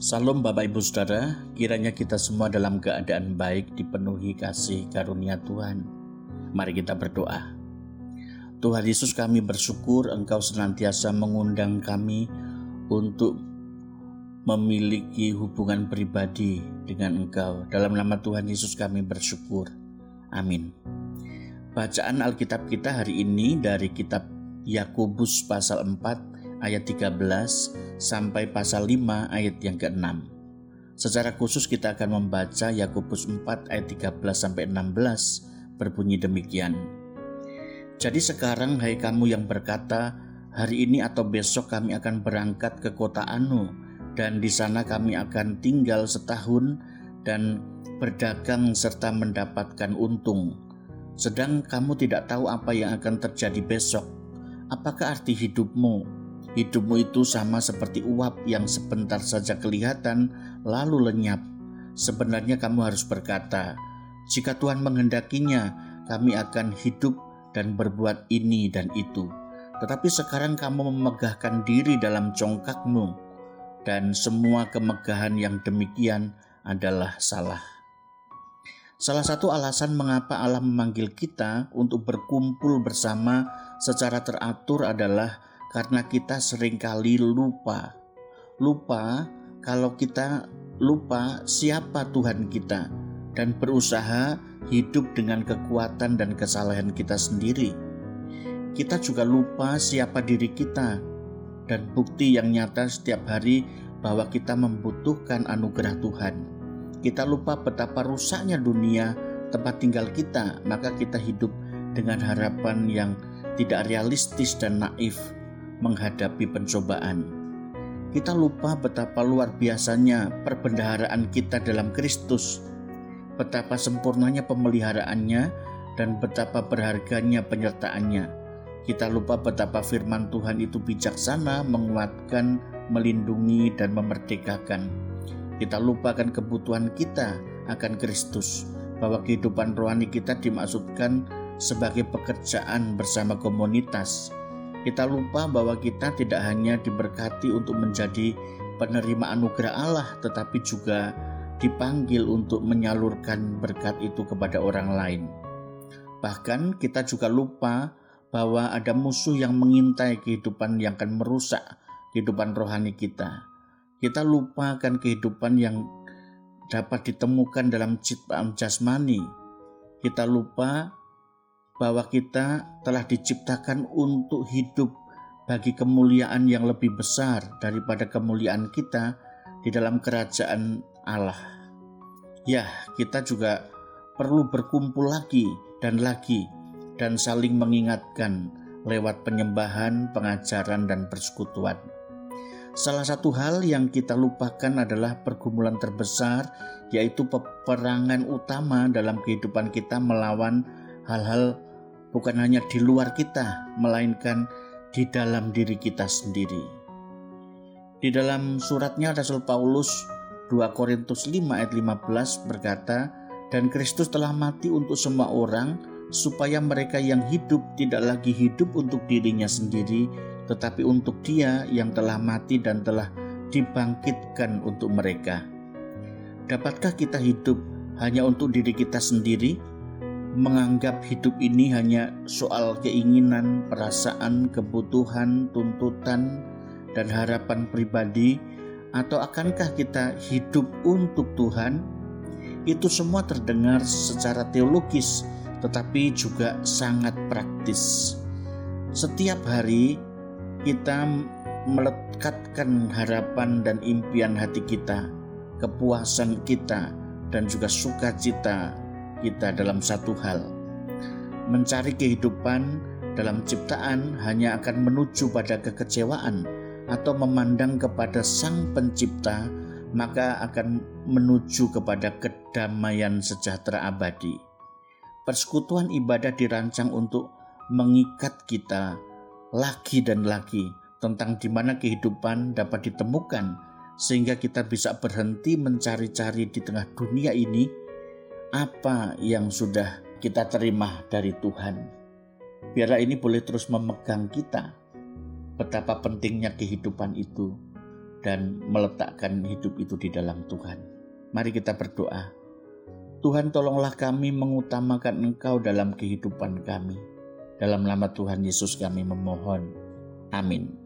Salam Bapak Ibu Saudara, kiranya kita semua dalam keadaan baik dipenuhi kasih karunia Tuhan. Mari kita berdoa. Tuhan Yesus kami bersyukur Engkau senantiasa mengundang kami untuk memiliki hubungan pribadi dengan Engkau. Dalam nama Tuhan Yesus kami bersyukur. Amin. Bacaan Alkitab kita hari ini dari kitab Yakobus pasal 4 ayat 13 sampai pasal 5 ayat yang ke-6. Secara khusus kita akan membaca Yakobus 4 ayat 13 sampai 16 berbunyi demikian. Jadi sekarang hai kamu yang berkata, hari ini atau besok kami akan berangkat ke kota Anu dan di sana kami akan tinggal setahun dan berdagang serta mendapatkan untung. Sedang kamu tidak tahu apa yang akan terjadi besok Apakah arti hidupmu? Hidupmu itu sama seperti uap yang sebentar saja kelihatan lalu lenyap. Sebenarnya kamu harus berkata, "Jika Tuhan menghendakinya, kami akan hidup dan berbuat ini dan itu." Tetapi sekarang kamu memegahkan diri dalam congkakmu, dan semua kemegahan yang demikian adalah salah. Salah satu alasan mengapa Allah memanggil kita untuk berkumpul bersama secara teratur adalah karena kita sering kali lupa. Lupa kalau kita lupa siapa Tuhan kita dan berusaha hidup dengan kekuatan dan kesalahan kita sendiri. Kita juga lupa siapa diri kita dan bukti yang nyata setiap hari bahwa kita membutuhkan anugerah Tuhan kita lupa betapa rusaknya dunia tempat tinggal kita, maka kita hidup dengan harapan yang tidak realistis dan naif menghadapi pencobaan. Kita lupa betapa luar biasanya perbendaharaan kita dalam Kristus, betapa sempurnanya pemeliharaannya, dan betapa berharganya penyertaannya. Kita lupa betapa firman Tuhan itu bijaksana, menguatkan, melindungi, dan memerdekakan kita lupakan kebutuhan kita akan Kristus, bahwa kehidupan rohani kita dimaksudkan sebagai pekerjaan bersama komunitas. Kita lupa bahwa kita tidak hanya diberkati untuk menjadi penerima anugerah Allah, tetapi juga dipanggil untuk menyalurkan berkat itu kepada orang lain. Bahkan kita juga lupa bahwa ada musuh yang mengintai kehidupan yang akan merusak kehidupan rohani kita. Kita lupakan kehidupan yang dapat ditemukan dalam ciptaan jasmani. Kita lupa bahwa kita telah diciptakan untuk hidup bagi kemuliaan yang lebih besar daripada kemuliaan kita di dalam kerajaan Allah. Ya, kita juga perlu berkumpul lagi dan lagi dan saling mengingatkan lewat penyembahan, pengajaran, dan persekutuan. Salah satu hal yang kita lupakan adalah pergumulan terbesar, yaitu peperangan utama dalam kehidupan kita melawan hal-hal bukan hanya di luar kita, melainkan di dalam diri kita sendiri. Di dalam suratnya Rasul Paulus 2 Korintus 5 ayat 15 berkata, dan Kristus telah mati untuk semua orang supaya mereka yang hidup tidak lagi hidup untuk dirinya sendiri, tetapi untuk Dia yang telah mati dan telah dibangkitkan untuk mereka. Dapatkah kita hidup hanya untuk diri kita sendiri? Menganggap hidup ini hanya soal keinginan, perasaan, kebutuhan, tuntutan, dan harapan pribadi, atau akankah kita hidup untuk Tuhan? Itu semua terdengar secara teologis, tetapi juga sangat praktis. Setiap hari kita melekatkan harapan dan impian hati kita, kepuasan kita, dan juga sukacita kita dalam satu hal. Mencari kehidupan dalam ciptaan hanya akan menuju pada kekecewaan atau memandang kepada Sang Pencipta, maka akan menuju kepada kedamaian sejahtera abadi. Persekutuan ibadah dirancang untuk mengikat kita lagi dan lagi tentang di mana kehidupan dapat ditemukan sehingga kita bisa berhenti mencari-cari di tengah dunia ini apa yang sudah kita terima dari Tuhan. Biarlah ini boleh terus memegang kita betapa pentingnya kehidupan itu. dan meletakkan hidup itu di dalam Tuhan. Mari kita berdoa. Tuhan tolonglah kami mengutamakan Engkau dalam kehidupan kami. Dalam nama Tuhan Yesus kami memohon. Amin.